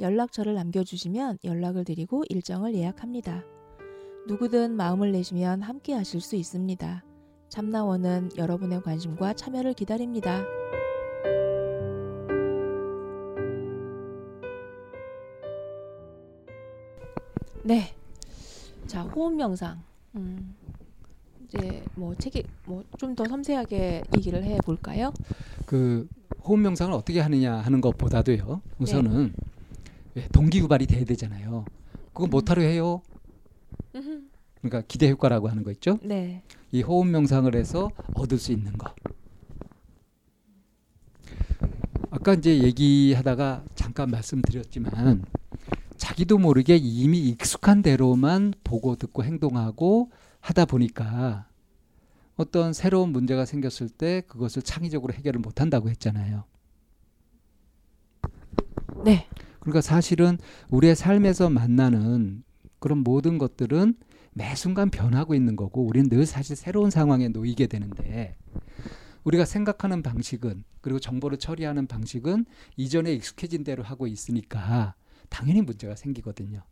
연락처를 남겨주시면 연락을 드리고 일정을 예약합니다. 누구든 마음을 내시면 함께 하실 수 있습니다. 참나원은 여러분의 관심과 참여를 기다립니다. 네. 자, 호흡 명상. 음, 이제 뭐 책이 뭐 좀 더 섬세하게 얘기를 해 볼까요? 그 호흡 명상을 어떻게 하느냐 하는 것보다도요. 우선은 네. 동기유발이 돼야 되잖아요. 그거 음. 못하려 해요. 그러니까 기대 효과라고 하는 거 있죠. 네. 이 호흡 명상을 해서 얻을 수 있는 거. 아까 이제 얘기하다가 잠깐 말씀드렸지만 자기도 모르게 이미 익숙한 대로만 보고 듣고 행동하고 하다 보니까 어떤 새로운 문제가 생겼을 때 그것을 창의적으로 해결을 못 한다고 했잖아요. 네. 그러니까 사실은 우리의 삶에서 만나는 그런 모든 것들은 매 순간 변하고 있는 거고 우리는 늘 사실 새로운 상황에 놓이게 되는데 우리가 생각하는 방식은 그리고 정보를 처리하는 방식은 이전에 익숙해진 대로 하고 있으니까 당연히 문제가 생기거든요.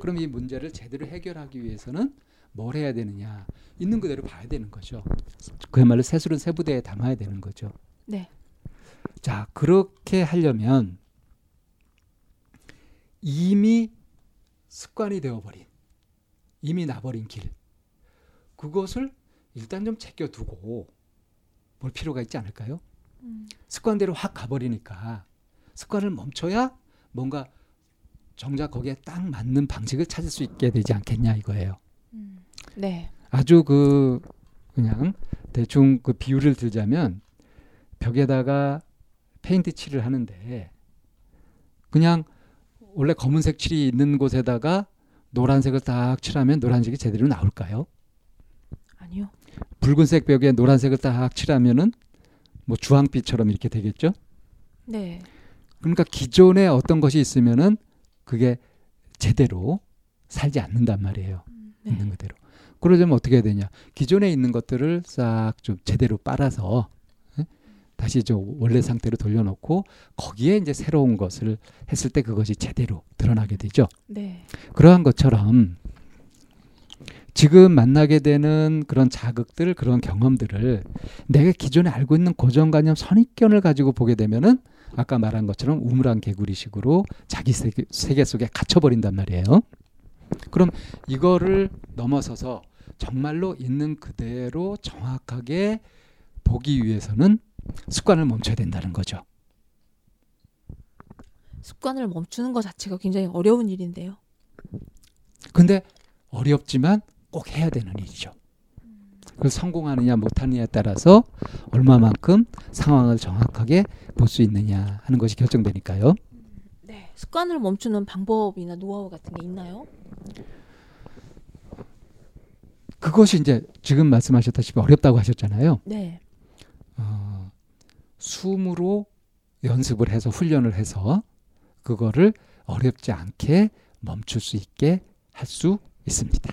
그럼 이 문제를 제대로 해결하기 위해서는 뭘 해야 되느냐 있는 그대로 봐야 되는 거죠. 그야말로 세술은 세부대에 담아야 되는 거죠. 네. 자 그렇게 하려면 이미 습관이 되어버린 이미 나버린 길 그것을 일단 좀 제껴두고 볼 필요가 있지 않을까요? 음. 습관대로 확 가버리니까 습관을 멈춰야 뭔가 정작 거기에 딱 맞는 방식을 찾을 수 있게 되지 않겠냐 이거예요. 음. 네. 아주 그 그냥 대충 그 비유를 들자면 벽에다가 페인트 칠을 하는데 그냥 원래 검은색 칠이 있는 곳에다가 노란색을 딱 칠하면 노란색이 제대로 나올까요? 아니요. 붉은색 벽에 노란색을 딱 칠하면은 뭐 주황빛처럼 이렇게 되겠죠? 네. 그러니까 기존에 어떤 것이 있으면은 그게 제대로 살지 않는단 말이에요. 음, 네. 있는 그대로. 그러려면 어떻게 해야 되냐? 기존에 있는 것들을 싹 좀 제대로 빨아서 다시 저 원래 상태로 돌려놓고 거기에 이제 새로운 것을 했을 때 그것이 제대로 드러나게 되죠. 네. 그러한 것처럼 지금 만나게 되는 그런 자극들, 그런 경험들을 내가 기존에 알고 있는 고정관념, 선입견을 가지고 보게 되면은 아까 말한 것처럼 우물안 개구리식으로 자기 세계, 세계 속에 갇혀버린단 말이에요. 그럼 이거를 넘어서서 정말로 있는 그대로 정확하게 보기 위해서는 습관을 멈춰야 된다는 거죠. 습관을 멈추는 것 자체가 굉장히 어려운 일인데요. 근데 어렵지만 꼭 해야 되는 일이죠. 그 성공하느냐 못하느냐에 따라서 얼마만큼 상황을 정확하게 볼 수 있느냐 하는 것이 결정되니까요. 네, 습관을 멈추는 방법이나 노하우 같은 게 있나요? 그것이 이제 지금 말씀하셨다시피 어렵다고 하셨잖아요. 네. 어, 숨으로 연습을 해서 훈련을 해서 그거를 어렵지 않게 멈출 수 있게 할 수 있습니다.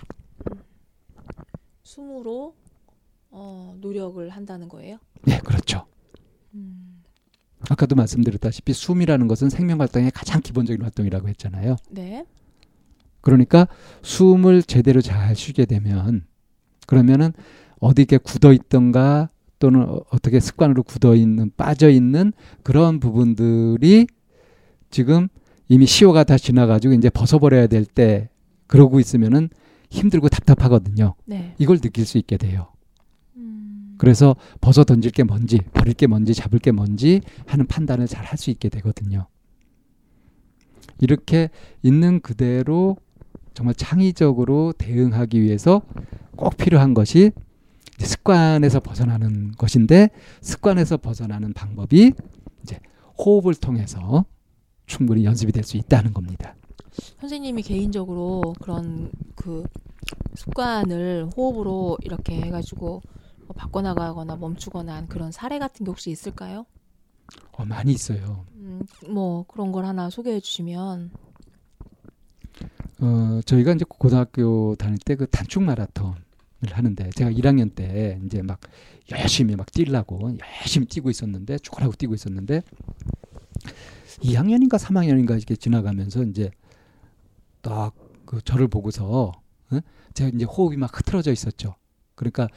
숨으로 어, 노력을 한다는 거예요? 네, 그렇죠. 음. 아까도 말씀드렸다시피 숨이라는 것은 생명 활동의 가장 기본적인 활동이라고 했잖아요. 네. 그러니까 숨을 제대로 잘 쉬게 되면 그러면은 어디에 굳어 있던가 또는 어, 어떻게 습관으로 굳어 있는 빠져 있는 그런 부분들이 지금 이미 시효가 다 지나가지고 이제 벗어버려야 될 때 그러고 있으면은 힘들고 답답하거든요. 네. 이걸 느낄 수 있게 돼요. 음. 그래서 벗어 던질 게 뭔지, 버릴 게 뭔지, 잡을 게 뭔지 하는 판단을 잘 할 수 있게 되거든요. 이렇게 있는 그대로 정말 창의적으로 대응하기 위해서 꼭 필요한 것이 습관에서 벗어나는 것인데 습관에서 벗어나는 방법이 이제 호흡을 통해서 충분히 연습이 될 수 있다는 겁니다. 선생님이 개인적으로 그런 그 습관을 호흡으로 이렇게 해가지고 뭐 바꿔나가거나 멈추거나 한 그런 사례 같은 게 혹시 있을까요? 어, 많이 있어요. 음, 뭐 그런 걸 하나 소개해 주시면 어, 저희가 이제 고등학교 다닐 때 그 단축 마라톤을 하는데 제가 1학년 때 이제 막 열심히 막 뛰려고 열심히 뛰고 있었는데 죽으라고 뛰고 있었는데 2학년인가 3학년인가 이렇게 지나가면서 이제 딱 그 저를 보고서 어? 제가 이제 호흡이 막 흐트러져 있었죠. 그러니까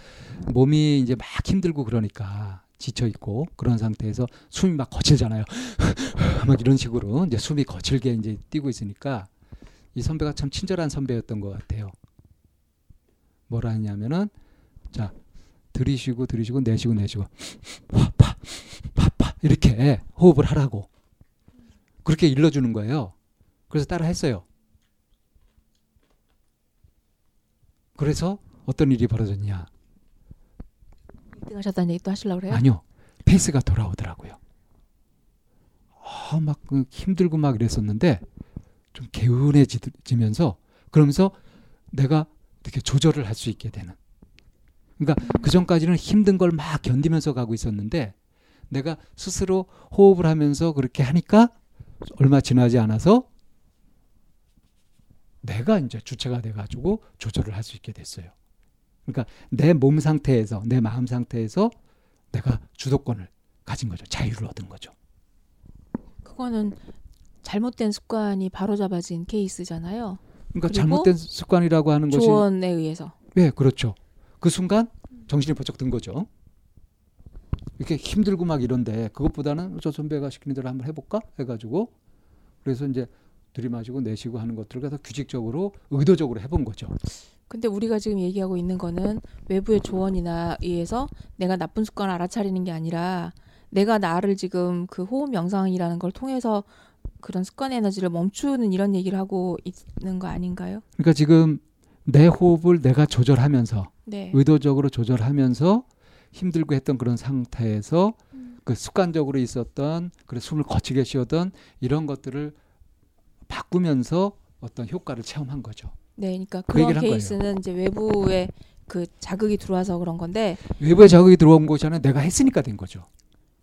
몸이 이제 막 힘들고 그러니까 지쳐 있고 그런 상태에서 숨이 막 거칠잖아요. 막 이런 식으로 이제 숨이 거칠게 이제 뛰고 있으니까 이 선배가 참 친절한 선배였던 것 같아요. 뭐라 했냐면은 자 들이쉬고 들이쉬고 내쉬고 내쉬고 파파 파파 이렇게 호흡을 하라고 그렇게 일러주는 거예요. 그래서 따라 했어요. 그래서 어떤 일이 벌어졌냐? 1등 하셨다는 얘기 또 하시려고 그래요? 아니요. 페이스가 돌아오더라고요. 아, 막그 힘들고 막 이랬었는데 좀 개운해지면서 그러면서 내가 이렇게 조절을 할 수 있게 되는. 그러니까 그 전까지는 힘든 걸 막 견디면서 가고 있었는데 내가 스스로 호흡을 하면서 그렇게 하니까 얼마 지나지 않아서 내가 이제 주체가 돼 가지고 조절을 할 수 있게 됐어요. 그러니까 내 몸 상태에서 내 마음 상태에서 내가 주도권을 가진 거죠. 자유를 얻은 거죠. 그거는 잘못된 습관이 바로잡아진 케이스잖아요. 그러니까 잘못된 습관이라고 하는 것이 조언에 의해서. 네, 그렇죠. 그 순간 정신이 번쩍 든 거죠. 이렇게 힘들고 막 이런데 그것보다는 저 선배가 시키는 대로 한번 해볼까 해가지고 그래서 이제 들이마시고 내쉬고 하는 것들을 그래서 규칙적으로 의도적으로 해본 거죠. 근데 우리가 지금 얘기하고 있는 거는 외부의 조언이나 의해서 내가 나쁜 습관을 알아차리는 게 아니라 내가 나를 지금 그 호흡 명상이라는 걸 통해서 그런 습관 에너지를 멈추는 이런 얘기를 하고 있는 거 아닌가요? 그러니까 지금 내 호흡을 내가 조절하면서 네. 의도적으로 조절하면서 힘들고 했던 그런 상태에서 그 습관적으로 있었던 그래 숨을 거치게 쉬었던 이런 것들을 바꾸면서 어떤 효과를 체험한 거죠. 네, 그러니까 그 그런 한 거예요. 케이스는 이제 외부의 그 자극이 들어와서 그런 건데 외부의 자극이 들어온 것이 아니라 내가 했으니까 된 거죠.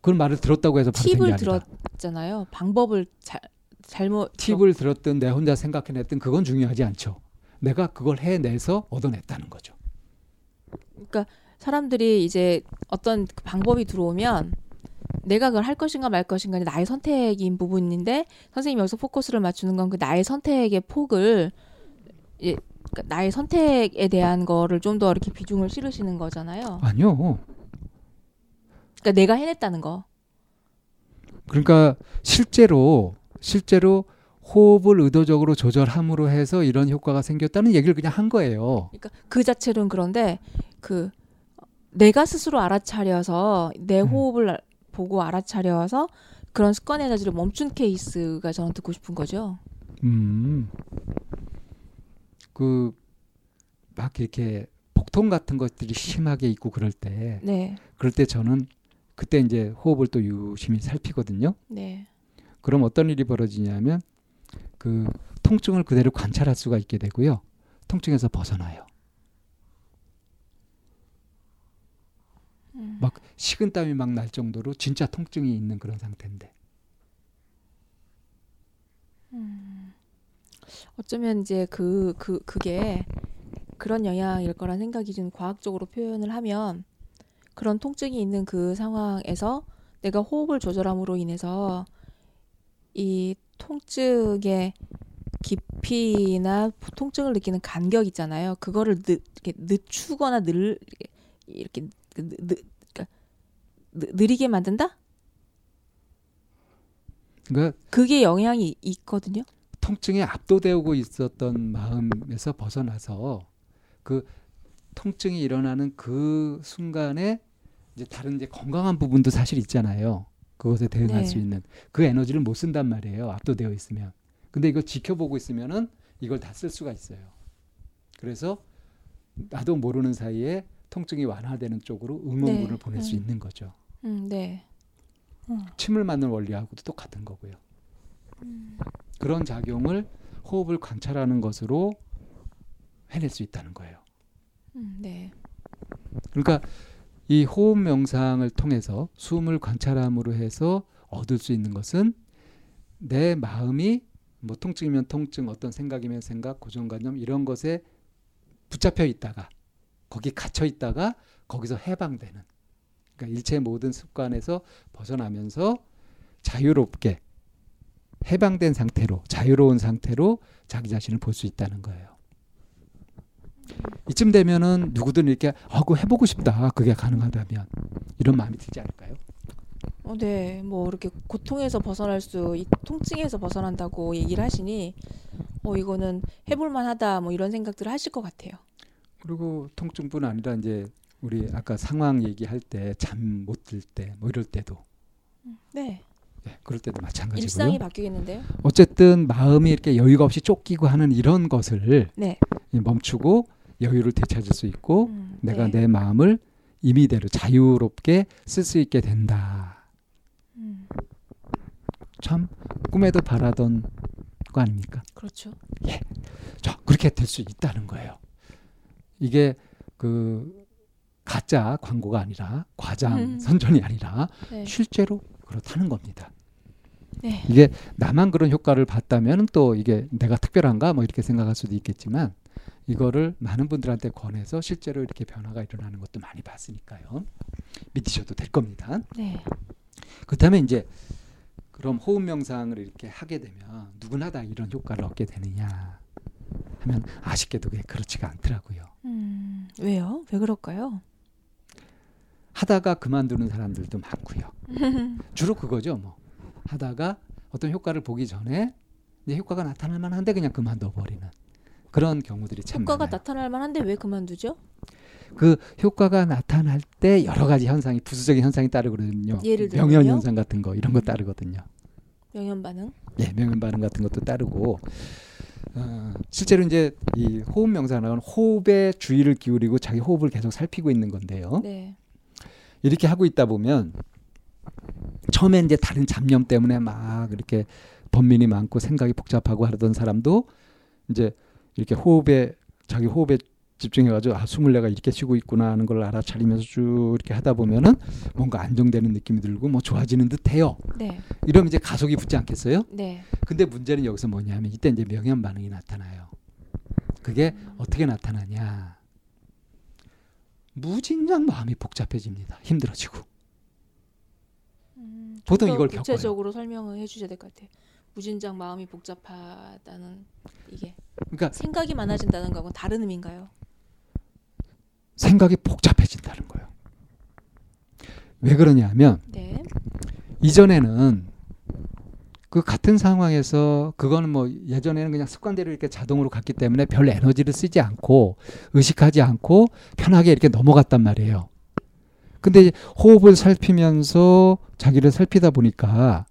그런 말을 들었다고 해서 팁을. 들었잖아요. 방법을 자, 잘못 팁을 들었든 내 혼자 생각해냈든 그건 중요하지 않죠. 내가 그걸 해내서 얻어냈다는 거죠. 그러니까 사람들이 이제 어떤 그 방법이 들어오면 내가 그걸 할 것인가 말 것인가 나의 선택인 부분인데 선생님이 여기서 포커스를 맞추는 건 그 나의 선택의 폭을 예, 그러니까 나의 선택에 대한 거를 좀 더 이렇게 비중을 실으시는 거잖아요. 아니요. 그러니까 내가 해냈다는 거. 그러니까 실제로 실제로 호흡을 의도적으로 조절함으로 해서 이런 효과가 생겼다는 얘기를 그냥 한 거예요. 그러니까 그 자체로는 그런데 그 내가 스스로 알아차려서 내 음. 호흡을 알- 보고 알아차려서 그런 습관 에너지를 멈춘 케이스가 저는 듣고 싶은 거죠. 음. 그 막 이렇게 복통 같은 것들이 심하게 있고 그럴 때 네, 그럴 때 저는 그때 이제 호흡을 또 유심히 살피거든요. 네, 그럼 어떤 일이 벌어지냐면 그 통증을 그대로 관찰할 수가 있게 되고요. 통증에서 벗어나요. 음. 막 식은땀이 막 날 정도로 진짜 통증이 있는 그런 상태인데. 어쩌면 이제 그, 그, 그게 그런 영향일 거란 생각이 좀 과학적으로 표현을 하면 그런 통증이 있는 그 상황에서 내가 호흡을 조절함으로 인해서 이 통증의 깊이나 통증을 느끼는 간격 있잖아요. 그거를 늦, 이렇게 늦추거나 늘, 이렇게 그 느, 느, 그러니까 느, 느리게 만든다? 그러니까 그게 영향이 있거든요. 통증에 압도되고 있었던 마음에서 벗어나서 그 통증이 일어나는 그 순간에 이제 다른 이제 건강한 부분도 사실 있잖아요. 그것에 대응할 네. 수 있는 그 에너지를 못 쓴단 말이에요. 압도되어 있으면. 근데 이거 지켜보고 있으면은 이걸 다 쓸 수가 있어요. 그래서 나도 모르는 사이에 통증이 완화되는 쪽으로 응원군을 네. 보낼 수 음. 있는 거죠. 음, 네. 침을 맞는 원리하고도 똑같은 거고요. 그런 작용을 호흡을 관찰하는 것으로 해낼 수 있다는 거예요. 음, 네. 그러니까 이 호흡 명상을 통해서 숨을 관찰함으로 해서 얻을 수 있는 것은 내 마음이 뭐 통증이면 통증, 어떤 생각이면 생각, 고정관념 이런 것에 붙잡혀 있다가 거기 갇혀 있다가 거기서 해방되는 그러니까 일체 모든 습관에서 벗어나면서 자유롭게 해방된 상태로 자유로운 상태로 자기 자신을 볼 수 있다는 거예요. 이쯤 되면은 누구든 이렇게 아, 그거 해보고 싶다. 그게 가능하다면 이런 마음이 들지 않을까요? 어, 네. 뭐 이렇게 고통에서 벗어날 수, 이 통증에서 벗어난다고 얘기를 하시니, 어 이거는 해볼 만하다. 뭐 이런 생각들을 하실 것 같아요. 그리고 통증뿐 아니라 이제 우리 아까 상황 얘기할 때 잠 못 들 때 뭐 이럴 때도 네. 예, 그럴 때도 마찬가지고요. 일상이 바뀌겠는데요. 어쨌든 마음이 이렇게 여유가 없이 쫓기고 하는 이런 것을 네. 멈추고 여유를 되찾을 수 있고 음, 내가 네. 내 마음을 임의대로 자유롭게 쓸 수 있게 된다. 음, 참 꿈에도 바라던 거 아닙니까? 그렇죠. 자, 그렇게 될 수 있다는 거예요. 이게 그 가짜 광고가 아니라 과장 음. 선전이 아니라 네. 실제로 그렇다는 겁니다. 네. 이게 나만 그런 효과를 봤다면 또 이게 내가 특별한가 뭐 이렇게 생각할 수도 있겠지만 이거를 많은 분들한테 권해서 실제로 이렇게 변화가 일어나는 것도 많이 봤으니까요. 믿으셔도 될 겁니다. 네. 그렇다면 이제 그럼 호흡 명상을 이렇게 하게 되면 누구나 다 이런 효과를 얻게 되느냐 하면 아쉽게도 그게 그렇지가 않더라고요. 음, 왜요? 왜 그럴까요? 하다가 그만두는 사람들도 많고요. 주로 그거죠. 뭐 하다가 어떤 효과를 보기 전에 이제 효과가 나타날 만한데 그냥 그만둬 버리는 그런 경우들이 참 효과가 많아요. 나타날 만한데 왜 그만두죠? 그 효과가 나타날 때 여러 가지 현상이 부수적인 현상이 따르거든요. 예를 들면요? 명현 현상 같은 거 이런 거 따르거든요. 명현 반응? 예, 명현 반응 같은 것도 따르고 어, 실제로 이제 이 호흡 명상은 호흡에 주의를 기울이고 자기 호흡을 계속 살피고 있는 건데요. 네. 이렇게 하고 있다 보면 처음에 이제 다른 잡념 때문에 막 이렇게 번민이 많고 생각이 복잡하고 하던 사람도 이제 이렇게 호흡에 자기 호흡에 집중해가지고 아 숨을 내가 이렇게 쉬고 있구나 하는 걸 알아차리면서 쭉 이렇게 하다 보면은 뭔가 안정되는 느낌이 들고 뭐 좋아지는 듯해요. 네. 이러면 이제 가속이 붙지 않겠어요? 네. 근데 문제는 여기서 뭐냐면 이때 이제 명현 반응이 나타나요. 그게 어떻게 나타나냐? 무진장 마음이 복잡해집니다. 힘들어지고. 음, 보통 이걸 겪어요. 구체적으로 설명을 해주셔야 될 것 같아요. 무진장 마음이 복잡하다는 이게 그러니까 생각이 많아진다는 거하고 다른 의미인가요? 생각이 복잡해진다는 거예요. 왜 그러냐면 네. 이전에는 그 같은 상황에서 그거는 뭐 예전에는 그냥 습관대로 이렇게 자동으로 갔기 때문에 별 에너지를 쓰지 않고 의식하지 않고 편하게 이렇게 넘어갔단 말이에요. 근데 호흡을 살피면서 자기를 살피다 보니까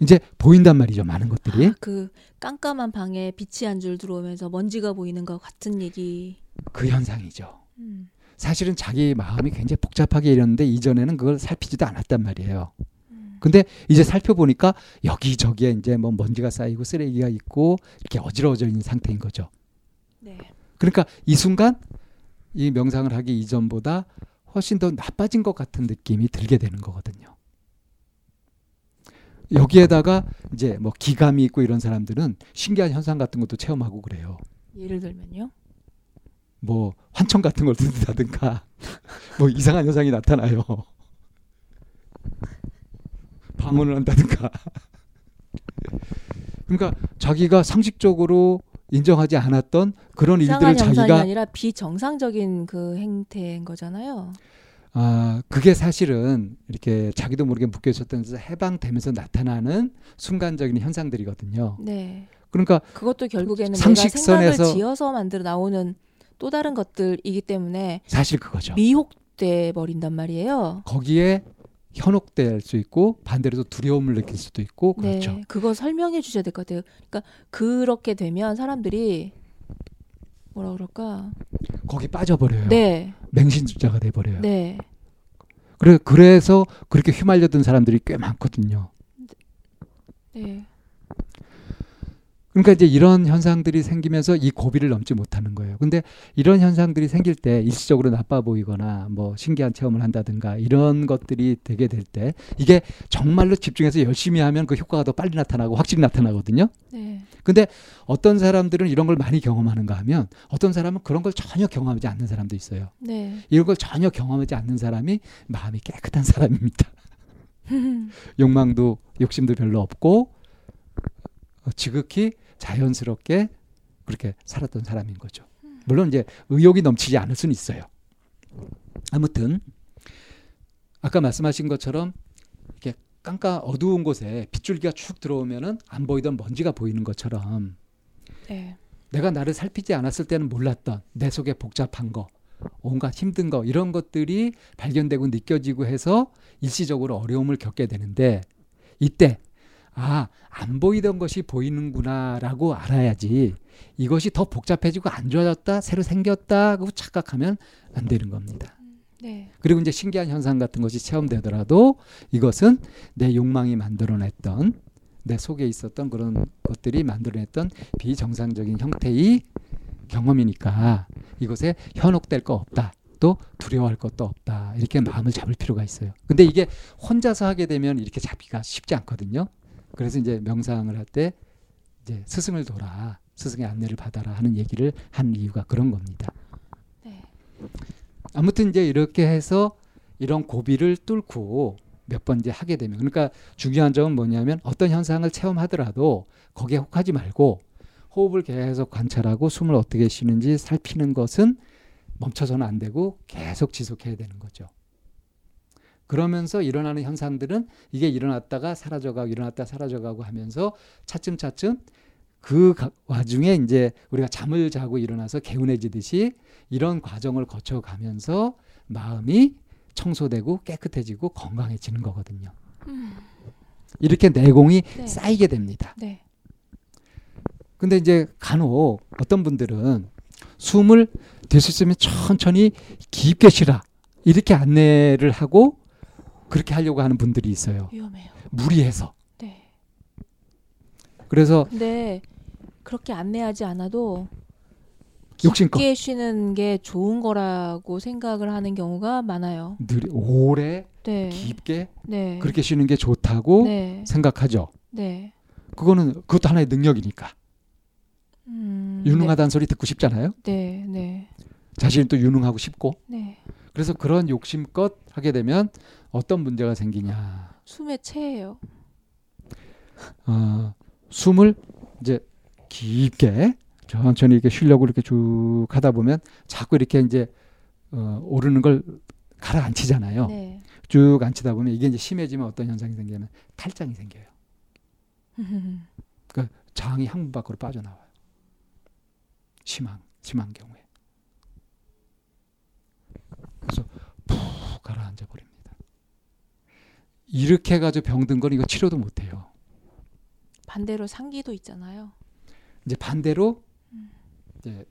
이제 보인단 말이죠. 많은 것들이. 아, 그 깜깜한 방에 빛이 한 줄 들어오면서 먼지가 보이는 것 같은 얘기. 그 현상이죠. 음. 사실은 자기 마음이 굉장히 복잡하게 이랬는데 이전에는 그걸 살피지도 않았단 말이에요. 음. 근데 이제 살펴보니까 여기저기에 이제 뭐 먼지가 쌓이고 쓰레기가 있고 이렇게 어지러워져 있는 상태인 거죠. 네. 그러니까 이 순간 이 명상을 하기 이전보다 훨씬 더 나빠진 것 같은 느낌이 들게 되는 거거든요. 여기에다가 이제 뭐 기감이 있고 이런 사람들은 신기한 현상 같은 것도 체험하고 그래요. 예를 들면요. 뭐 환청 같은 걸 든다든가 뭐 이상한 현상이 나타나요. 방언을 한다든가. 그러니까 자기가 상식적으로 인정하지 않았던 그런 일들을 자기가 아니라 비정상적인 그 행태인 거잖아요. 아 그게 사실은 이렇게 자기도 모르게 묶여 있었던 데서 해방되면서 나타나는 순간적인 현상들이거든요. 네. 그러니까 그것도 결국에는 상식선에서- 내가 생각을 지어서 만들어 나오는 또 다른 것들이기 때문에 사실 그거죠. 미혹돼 버린단 말이에요. 거기에 현혹될 수 있고 반대로 또 두려움을 느낄 수도 있고 그렇죠. 네, 그거 설명해 주셔야 될 것 같아요. 그러니까 그렇게 되면 사람들이 뭐라 그럴까? 거기 빠져버려요. 네, 맹신주자가 돼버려요. 네, 그래 그래서 그렇게 휘말려든 사람들이 꽤 많거든요. 네. 그러니까 이제 이런 현상들이 생기면서 이 고비를 넘지 못하는 거예요. 근데 이런 현상들이 생길 때 일시적으로 나빠 보이거나 뭐 신기한 체험을 한다든가 이런 것들이 되게 될 때 이게 정말로 집중해서 열심히 하면 그 효과가 더 빨리 나타나고 확실히 나타나거든요. 네. 근데 어떤 사람들은 이런 걸 많이 경험하는가 하면 어떤 사람은 그런 걸 전혀 경험하지 않는 사람도 있어요. 네. 이런 걸 전혀 경험하지 않는 사람이 마음이 깨끗한 사람입니다. 욕망도 욕심도 별로 없고 어, 지극히 자연스럽게 그렇게 살았던 사람인 거죠. 물론 이제 의욕이 넘치지 않을 수는 있어요. 아무튼 아까 말씀하신 것처럼 이렇게 깜깜 어두운 곳에 빗줄기가 축 들어오면은 안 보이던 먼지가 보이는 것처럼 네. 내가 나를 살피지 않았을 때는 몰랐던 내 속에 복잡한 거, 온갖 힘든 거 이런 것들이 발견되고 느껴지고 해서 일시적으로 어려움을 겪게 되는데 이때 아, 안 보이던 것이 보이는구나라고 알아야지 이것이 더 복잡해지고 안 좋아졌다, 새로 생겼다고 착각하면 안 되는 겁니다. 네. 그리고 이제 신기한 현상 같은 것이 체험되더라도 이것은 내 욕망이 만들어냈던 내 속에 있었던 그런 것들이 만들어냈던 비정상적인 형태의 경험이니까 이것에 현혹될 거 없다. 또 두려워할 것도 없다. 이렇게 마음을 잡을 필요가 있어요. 근데 이게 혼자서 하게 되면 이렇게 잡기가 쉽지 않거든요. 그래서 이제 명상을 할 때 이제 스승을 둬라. 스승의 안내를 받아라 하는 얘기를 한 이유가 그런 겁니다. 네. 아무튼 이제 이렇게 해서 이런 고비를 뚫고 몇 번 이제 하게 되면 그러니까 중요한 점은 뭐냐면 어떤 현상을 체험하더라도 거기에 혹하지 말고 호흡을 계속 관찰하고 숨을 어떻게 쉬는지 살피는 것은 멈춰서는 안 되고 계속 지속해야 되는 거죠. 그러면서 일어나는 현상들은 이게 일어났다가 사라져가고 일어났다 사라져가고 하면서 차츰차츰 그 와중에 이제 우리가 잠을 자고 일어나서 개운해지듯이 이런 과정을 거쳐가면서 마음이 청소되고 깨끗해지고 건강해지는 거거든요. 음. 이렇게 내공이 네. 쌓이게 됩니다. 네. 근데 이제 간혹 어떤 분들은 숨을 될 수 있으면 천천히 깊게 쉬라 이렇게 안내를 하고 그렇게 하려고 하는 분들이 있어요. 위험해요. 무리해서. 네. 그래서 근데 그렇게 안내하지 않아도 욕심껏 깊게 쉬는 게 좋은 거라고 생각을 하는 경우가 많아요. 늘 오래 네. 깊게 네. 그렇게 쉬는 게 좋다고 네. 생각하죠. 네. 그거는 그것도 하나의 능력이니까. 음, 유능하다는 소리 듣고 싶잖아요. 네. 네. 자신이 또 유능하고 싶고. 네. 그래서 그런 욕심껏 하게 되면 어떤 문제가 생기냐. 숨에 체해요. 어, 숨을 이제 깊게 천천히 이렇게 쉬려고 이렇게 쭉 하다 보면 자꾸 이렇게 이제 어, 오르는 걸 가라앉히잖아요. 네. 쭉 앉히다 보면 이게 이제 심해지면 어떤 현상이 생기냐면 탈장이 생겨요. 장이 항문 밖으로 빠져나와요. 심한 심한 경우에. 그래서 푹 가라앉아 버립니다. 이렇게 해가지고 병든 건 이거 치료도 못 해요. 반대로 상기도 있잖아요. 이제 반대로 음. 이제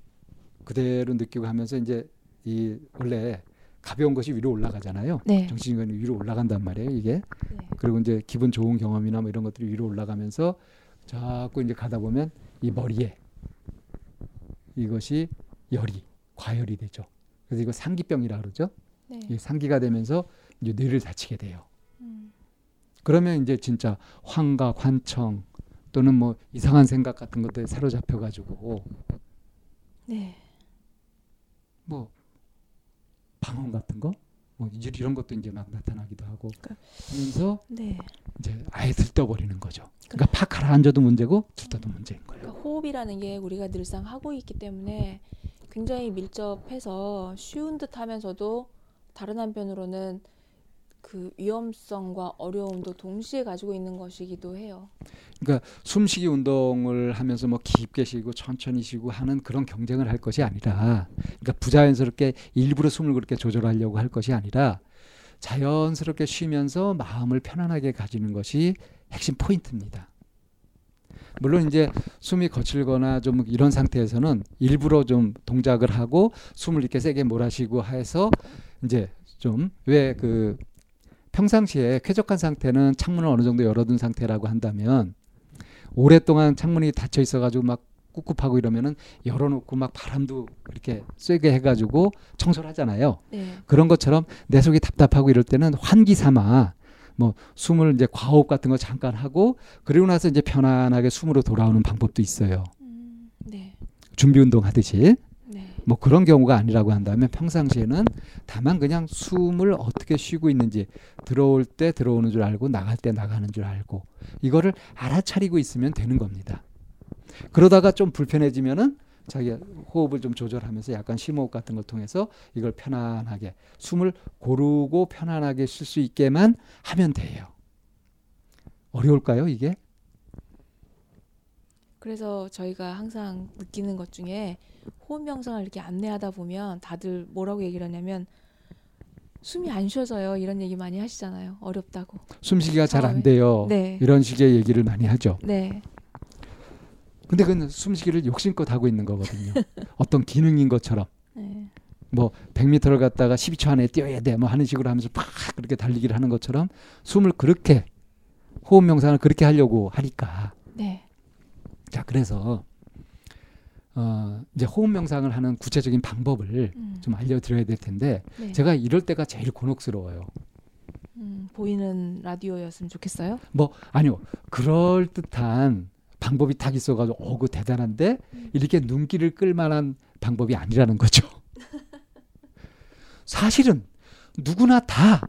그대로 느끼고 하면서 이제 이 원래 가벼운 것이 위로 올라가잖아요. 네. 정신건이 위로 올라간단 말이에요. 이게 네. 그리고 이제 기분 좋은 경험이나 뭐 이런 것들이 위로 올라가면서 자꾸 이제 가다 보면 이 머리에 이것이 열이 과열이 되죠. 그래서 이거 상기병이라 그러죠. 네. 이 상기가 되면서 이제 뇌를 다치게 돼요. 음. 그러면 이제 진짜 환각, 환청 또는 뭐 이상한 생각 같은 것들에 사로잡혀 가지고 네. 뭐 방언 같은 거, 뭐 이제 이런 것도 이제 막 나타나기도 하고 그러니까- 하면서 네. 이제 아예 들떠버리는 거죠. 그러니까 팍 가라앉아도 문제고 들떠도 문제인 거예요. 그러니까 호흡이라는 게 우리가 늘상 하고 있기 때문에 굉장히 밀접해서 쉬운 듯 하면서도 다른 한편으로는 그 위험성과 어려움도 동시에 가지고 있는 것이기도 해요. 숨쉬기 운동을 하면서 뭐 깊게 쉬고 천천히 쉬고 하는 그런 경쟁을 할 것이 아니라 그러니까 부자연스럽게 일부러 숨을 그렇게 조절하려고 할 것이 아니라 자연스럽게 쉬면서 마음을 편안하게 가지는 것이 핵심 포인트입니다. 물론 이제 숨이 거칠거나 좀 이런 상태에서는 일부러 좀 동작을 하고 숨을 이렇게 세게 몰아쉬고 해서 이제 좀 왜그 평상시에 쾌적한 상태는 창문을 어느 정도 열어둔 상태라고 한다면 오랫동안 창문이 닫혀 있어가지고 막 꿉꿉하고 이러면은 열어놓고 막 바람도 이렇게 쐬게 해가지고 청소를 하잖아요. 네. 그런 것처럼 내 속이 답답하고 이럴 때는 환기 삼아 뭐 숨을 이제 과호흡 같은 거 잠깐 하고 그리고 나서 이제 편안하게 숨으로 돌아오는 방법도 있어요. 음, 네. 준비 운동 하듯이 네. 뭐 그런 경우가 아니라고 한다면 평상시에는 다만 그냥 숨을 어떻게 쉬고 있는지 들어올 때 들어오는 줄 알고 나갈 때 나가는 줄 알고 이거를 알아차리고 있으면 되는 겁니다. 그러다가 좀 불편해지면은 자기 호흡을 좀 조절하면서 약간 심호흡 같은 걸 통해서 이걸 편안하게 숨을 고르고 편안하게 쉴 수 있게만 하면 돼요. 어려울까요, 이게? 그래서 저희가 항상 느끼는 것 중에 호흡 명상을 이렇게 안내하다 보면 다들 뭐라고 얘기를 하냐면 숨이 안 쉬어져요. 이런 얘기 많이 하시잖아요. 어렵다고. 숨쉬기가 잘안 처음에. 돼요. 네. 이런 식의 얘기를 많이 하죠. 네. 근데 그건 숨쉬기를 욕심껏 하고 있는 거거든요. 어떤 기능인 것처럼. 네. 뭐 100m를 갔다가 12초 안에 뛰어야 돼 뭐 하는 식으로 하면서 팍 그렇게 달리기를 하는 것처럼 숨을 그렇게 호흡 명상을 그렇게 하려고 하니까 네. 자 그래서 어 이제 호흡 명상을 하는 구체적인 방법을 음. 좀 알려드려야 될 텐데 네. 제가 이럴 때가 제일 곤혹스러워요. 음, 보이는 라디오였으면 좋겠어요. 뭐 아니요 그럴 듯한 방법이 딱 있어가지고 어그 대단한데 음. 이렇게 눈길을 끌만한 방법이 아니라는 거죠. 사실은 누구나 다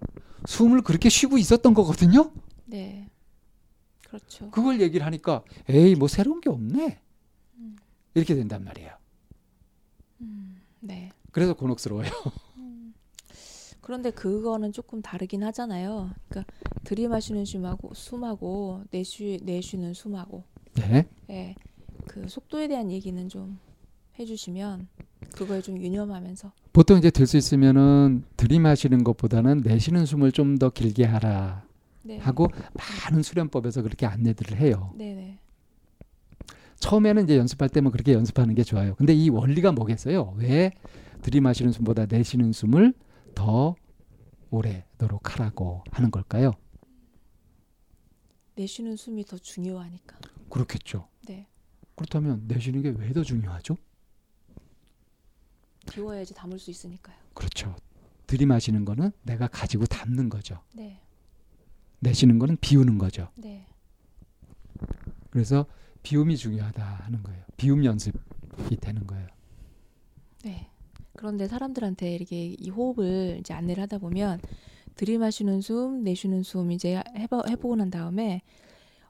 숨을 그렇게 쉬고 있었던 거거든요. 네. 그렇죠. 그걸 얘기를 하니까 에이 뭐 새로운 게 없네 음. 이렇게 된단 말이에요. 음, 네. 그래서 곤혹스러워요. 음. 그런데 그거는 조금 다르긴 하잖아요. 그러니까 들이마시는 숨하고 숨하고 내쉬 내쉬는 숨하고 네. 예. 그 속도에 대한 얘기는 좀 해주시면 그거에 좀 유념하면서 보통 이제 들 수 있으면은 들이마시는 것보다는 내쉬는 숨을 좀 더 길게 하라 네. 하고 많은 수련법에서 그렇게 안내들을 해요. 네네. 처음에는 이제 연습할 때면 그렇게 연습하는 게 좋아요. 근데 이 원리가 뭐겠어요? 왜 들이마시는 숨보다 내쉬는 숨을 더 오래도록 하라고 하는 걸까요? 내쉬는 숨이 더 중요하니까. 그렇겠죠. 네. 그렇다면 내쉬는 게 왜 더 중요하죠? 비워야지 담을 수 있으니까요. 그렇죠. 들이마시는 거는 내가 가지고 담는 거죠. 네. 내쉬는 거는 비우는 거죠. 네. 그래서 비움이 중요하다 하는 거예요. 비움 연습이 되는 거예요. 네. 그런데 사람들한테 이렇게 이 호흡을 이제 안내를 하다 보면 들이마시는 숨, 내쉬는 숨 이제 해봐, 해보고 난 다음에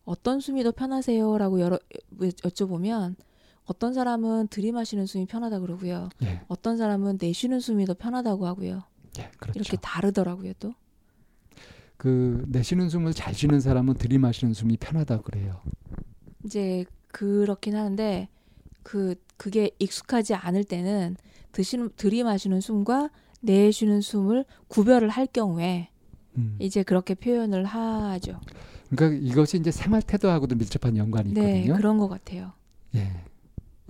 어떤 숨이 더 편하세요라고 여러, 여쭤보면 어떤 사람은 들이마시는 숨이 편하다 그러고요. 예, 어떤 사람은 내쉬는 숨이 더 편하다고 하고요. 예, 그렇죠. 이렇게 다르더라고요, 또. 그 내쉬는 숨을 잘 쉬는 사람은 들이마시는 숨이 편하다 그래요. 이제 그렇긴 하는데 그 그게 익숙하지 않을 때는 드시는 들이마시는 숨과 내쉬는 숨을 구별을 할 경우에 음. 이제 그렇게 표현을 하죠. 그러니까 이것이 이제 생활 태도하고도 밀접한 연관이 네, 있거든요. 그런 것 같아요. 예.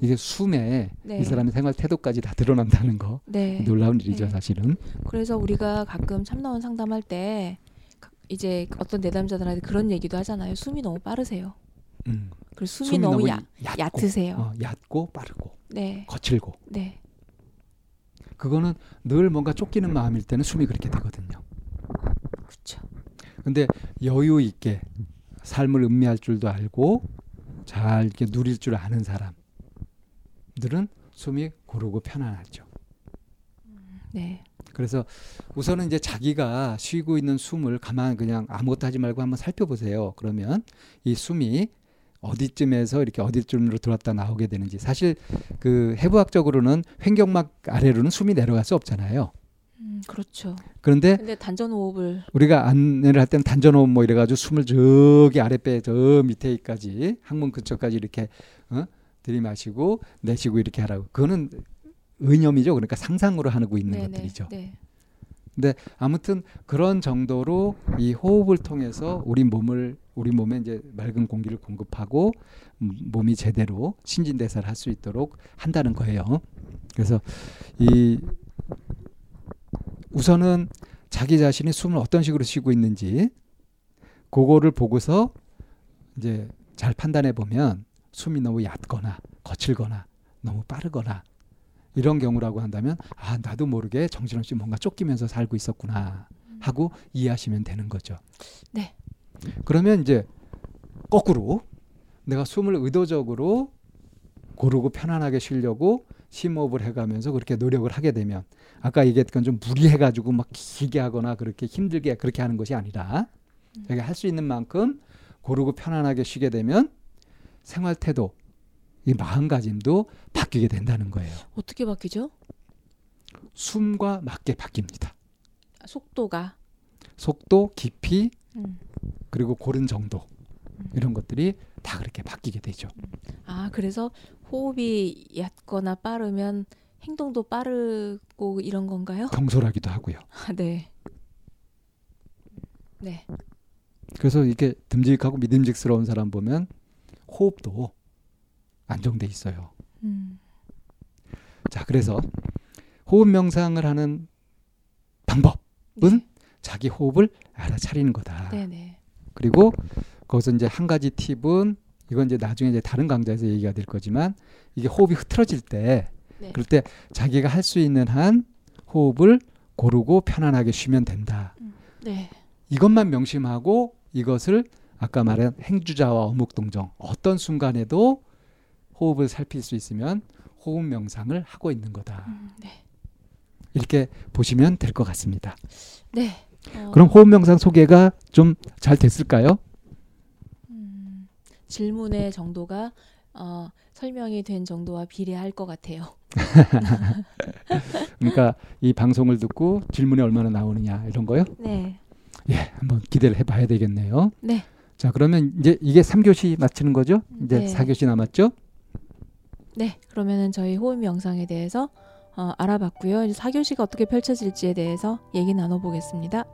이게 숨에 네. 이 사람의 생활 태도까지 다 드러난다는 거 네. 놀라운 일이죠 네. 사실은. 그래서 우리가 가끔 참나원 상담할 때 가- 이제 어떤 내담자들한테 그런 얘기도 하잖아요. 숨이 너무 빠르세요. 음. 그리고 숨이, 너무, 얕, 얕고, 얕으세요. 어, 얕고 빠르고 네, 거칠고 네, 그거는 늘 뭔가 쫓기는 마음일 때는 숨이 그렇게 되거든요. 그렇죠. 근데 여유 있게 삶을 음미할 줄도 알고 잘 이렇게 누릴 줄 아는 사람들은 숨이 고르고 편안하죠. 네, 그래서 우선은 이제 자기가 쉬고 있는 숨을 가만 그냥 아무것도 하지 말고 한번 살펴보세요. 그러면 이 숨이 어디쯤에서 이렇게 어디쯤으로 들어왔다 나오게 되는지 사실 그 해부학적으로는 횡격막 아래로는 숨이 내려갈 수 없잖아요. 음, 그렇죠. 그런데 근데 단전 호흡을 우리가 안내를 할 때는 단전호흡 뭐 이래가지고 숨을 저기 아랫배 저 밑에까지 항문 근처까지 이렇게 어? 들이마시고 내쉬고 이렇게 하라고 그거는 의념이죠. 그러니까 상상으로 하고 있는 네네, 것들이죠. 네, 아무튼 그런 정도로 이 호흡을 통해서 우리 몸을 우리 몸에 이제 맑은 공기를 공급하고 음, 몸이 제대로 신진대사를 할 수 있도록 한다는 거예요. 그래서 이 우선은 자기 자신이 숨을 어떤 식으로 쉬고 있는지 그거를 보고서 이제 잘 판단해 보면 숨이 너무 얕거나 거칠거나 너무 빠르거나 이런 경우라고 한다면 아 나도 모르게 정신없이 뭔가 쫓기면서 살고 있었구나 하고 이해하시면 되는 거죠. 네. 그러면 이제 거꾸로 내가 숨을 의도적으로 고르고 편안하게 쉬려고 심호흡을 해가면서 그렇게 노력을 하게 되면 아까 얘기했던 좀 무리해가지고 막 길게 하거나 그렇게 힘들게 그렇게 하는 것이 아니라 자기가 할수 있는 만큼 고르고 편안하게 쉬게 되면 생활 태도, 이 마음가짐도 바뀌게 된다는 거예요. 어떻게 바뀌죠? 숨과 맞게 바뀝니다. 아, 속도가. 속도, 깊이, 음. 그리고 고른 정도 이런 것들이 다 그렇게 바뀌게 되죠. 아, 그래서 호흡이 얕거나 빠르면 행동도 빠르고 이런 건가요? 경솔하기도 하고요. 아, 네. 네. 그래서 이렇게 듬직하고 믿음직스러운 사람 보면 호흡도 안정돼 있어요. 음. 자, 그래서 호흡 명상을 하는 방법은 네. 자기 호흡을 알아차리는 거다. 네, 네. 그리고 거기서 이제 한 가지 팁은 이건 이제 나중에 이제 다른 강좌에서 얘기가 될 거지만 이게 호흡이 흐트러질 때 네. 그럴 때 자기가 할 수 있는 한 호흡을 고르고 편안하게 쉬면 된다. 네. 이것만 명심하고 이것을 아까 말한 행주자와 어묵동정 어떤 순간에도 호흡을 살필 수 있으면 호흡 명상을 하고 있는 거다. 음, 네. 이렇게 보시면 될 것 같습니다. 네. 어, 그럼 호흡 명상 소개가 좀 잘 됐을까요? 음, 질문의 정도가 어, 설명이 된 정도와 비례할 것 같아요. 그러니까 이 방송을 듣고 질문이 얼마나 나오느냐 이런 거요? 네. 예, 한번 기대를 해봐야 되겠네요. 네. 자, 그러면 이제 이게 3교시 마치는 거죠? 이제 네. 4교시 남았죠? 네. 그러면은 저희 호흡 명상에 대해서 어, 알아봤고요. 이제 4교시가 어떻게 펼쳐질지에 대해서 얘기 나눠보겠습니다.